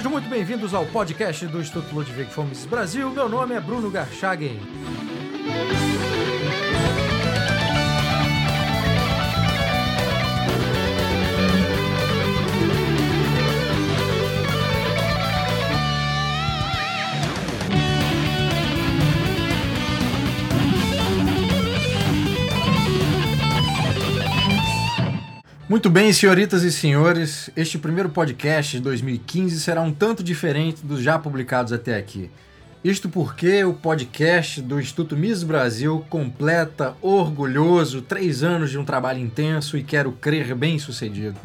Sejam muito bem-vindos ao podcast do Instituto Ludwig Fomes Brasil. Meu nome é Bruno Garchagen. Muito bem, senhoritas e senhores, este primeiro podcast de 2015 será um tanto diferente dos já publicados até aqui. Isto porque o podcast do Instituto Miss Brasil completa orgulhoso três anos de um trabalho intenso e quero crer bem sucedido.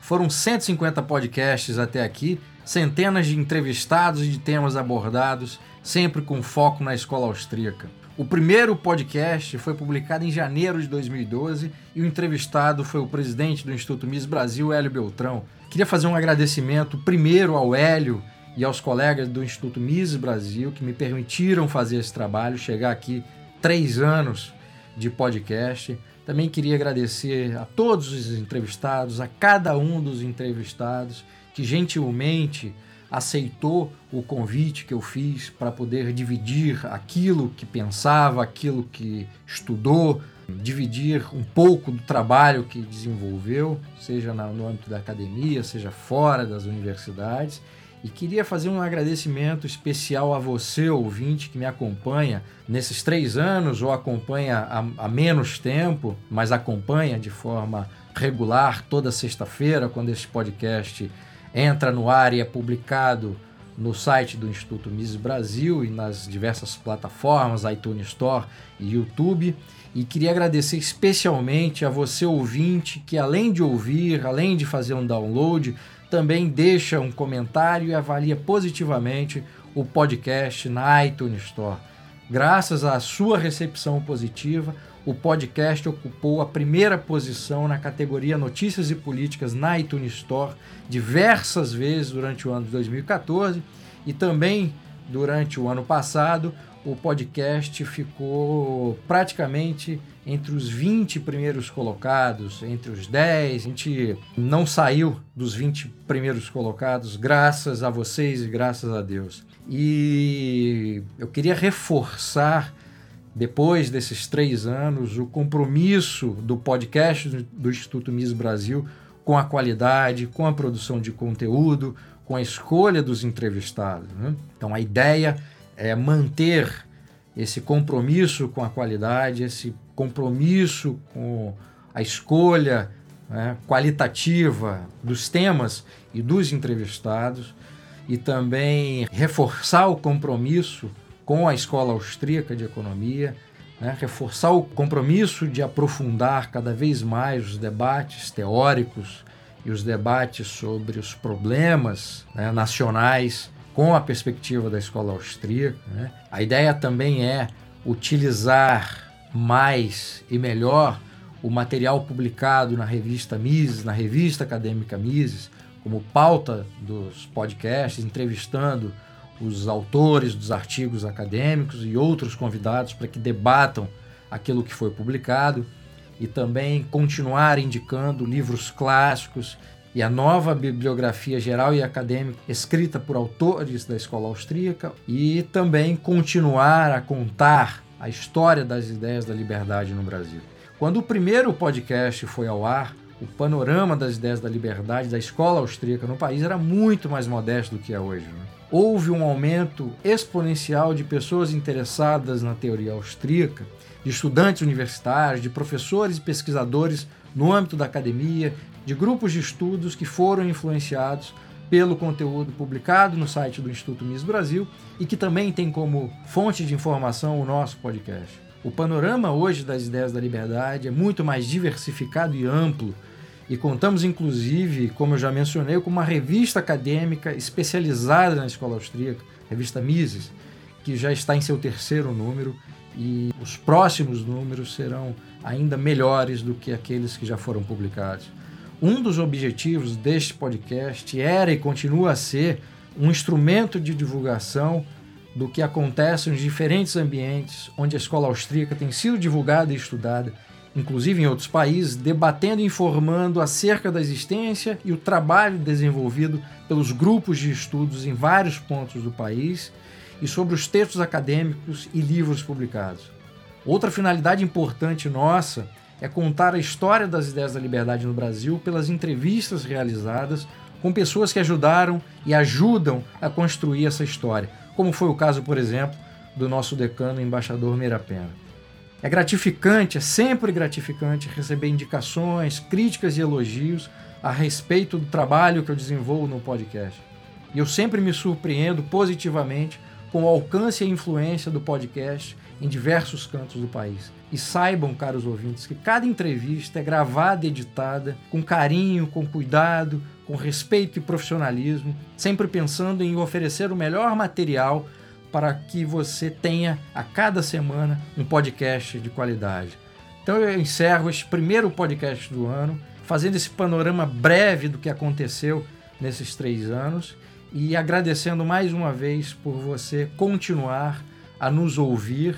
Foram 150 podcasts até aqui, centenas de entrevistados e de temas abordados, sempre com foco na escola austríaca. O primeiro podcast foi publicado em janeiro de 2012 e o entrevistado foi o presidente do Instituto Miss Brasil, Hélio Beltrão. Queria fazer um agradecimento primeiro ao Hélio e aos colegas do Instituto Miss Brasil que me permitiram fazer esse trabalho, chegar aqui três anos de podcast. Também queria agradecer a todos os entrevistados, a cada um dos entrevistados que gentilmente aceitou o convite que eu fiz para poder dividir aquilo que pensava, aquilo que estudou, dividir um pouco do trabalho que desenvolveu, seja no âmbito da academia, seja fora das universidades. E queria fazer um agradecimento especial a você, ouvinte, que me acompanha nesses três anos ou acompanha há, menos tempo, mas acompanha de forma regular toda sexta-feira, quando esse podcast entra no ar e é publicado no site do Instituto Mises Brasil e nas diversas plataformas, iTunes Store e YouTube. E queria agradecer especialmente a você ouvinte que além de ouvir, além de fazer um download, também deixa um comentário e avalia positivamente o podcast na iTunes Store. Graças à sua recepção positiva, o podcast ocupou a primeira posição na categoria Notícias e Políticas na iTunes Store diversas vezes durante o ano de 2014 e também durante o ano passado. O podcast ficou praticamente entre os 20 primeiros colocados, entre os 10. A gente não saiu dos 20 primeiros colocados, graças a vocês e graças a Deus. E eu queria reforçar depois desses três anos, o compromisso do podcast do Instituto Miss Brasil com a qualidade, com a produção de conteúdo, com a escolha dos entrevistados. Né? Então, a ideia é manter esse compromisso com a qualidade, esse compromisso com a escolha né, qualitativa dos temas e dos entrevistados, e também reforçar o compromisso com a Escola Austríaca de Economia, né, reforçar o compromisso de aprofundar cada vez mais os debates teóricos e os debates sobre os problemas né, nacionais com a perspectiva da escola austríaca. Né. A ideia também é utilizar mais e melhor o material publicado na revista Mises, na revista acadêmica Mises, como pauta dos podcasts, entrevistando os autores dos artigos acadêmicos e outros convidados para que debatam aquilo que foi publicado e também continuar indicando livros clássicos e a nova bibliografia geral e acadêmica escrita por autores da escola austríaca e também continuar a contar a história das ideias da liberdade no Brasil. Quando o primeiro podcast foi ao ar, o panorama das ideias da liberdade da escola austríaca no país era muito mais modesto do que é hoje. Né? houve um aumento exponencial de pessoas interessadas na teoria austríaca, de estudantes universitários, de professores e pesquisadores no âmbito da academia, de grupos de estudos que foram influenciados pelo conteúdo publicado no site do Instituto Miss Brasil e que também tem como fonte de informação o nosso podcast. O panorama hoje das ideias da liberdade é muito mais diversificado e amplo e contamos, inclusive, como eu já mencionei, com uma revista acadêmica especializada na escola austríaca, a revista Mises, que já está em seu terceiro número e os próximos números serão ainda melhores do que aqueles que já foram publicados. Um dos objetivos deste podcast era e continua a ser um instrumento de divulgação do que acontece nos diferentes ambientes onde a escola austríaca tem sido divulgada e estudada inclusive em outros países, debatendo e informando acerca da existência e o trabalho desenvolvido pelos grupos de estudos em vários pontos do país e sobre os textos acadêmicos e livros publicados. Outra finalidade importante nossa é contar a história das ideias da liberdade no Brasil pelas entrevistas realizadas com pessoas que ajudaram e ajudam a construir essa história, como foi o caso, por exemplo, do nosso decano embaixador Meirapena. É gratificante, é sempre gratificante receber indicações, críticas e elogios a respeito do trabalho que eu desenvolvo no podcast. E eu sempre me surpreendo positivamente com o alcance e a influência do podcast em diversos cantos do país. E saibam, caros ouvintes, que cada entrevista é gravada e editada com carinho, com cuidado, com respeito e profissionalismo, sempre pensando em oferecer o melhor material para que você tenha a cada semana um podcast de qualidade. Então eu encerro este primeiro podcast do ano, fazendo esse panorama breve do que aconteceu nesses três anos e agradecendo mais uma vez por você continuar a nos ouvir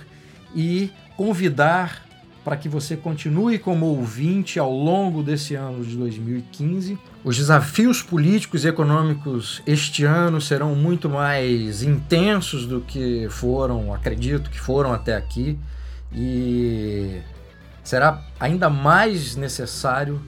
e convidar para que você continue como ouvinte ao longo desse ano de 2015. Os desafios políticos e econômicos este ano serão muito mais intensos do que foram, acredito que foram até aqui, e será ainda mais necessário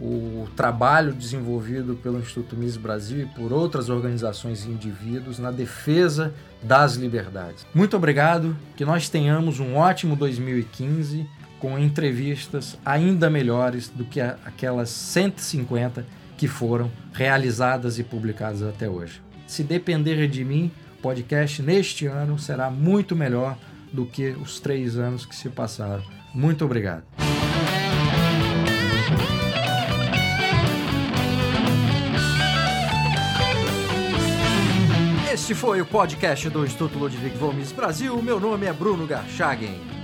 o trabalho desenvolvido pelo Instituto Mises Brasil e por outras organizações e indivíduos na defesa das liberdades. Muito obrigado, que nós tenhamos um ótimo 2015 com entrevistas ainda melhores do que aquelas 150 que foram realizadas e publicadas até hoje. Se depender de mim, o podcast neste ano será muito melhor do que os três anos que se passaram. Muito obrigado. Este foi o podcast do Instituto Ludwig Gomes Brasil. Meu nome é Bruno Garchagen.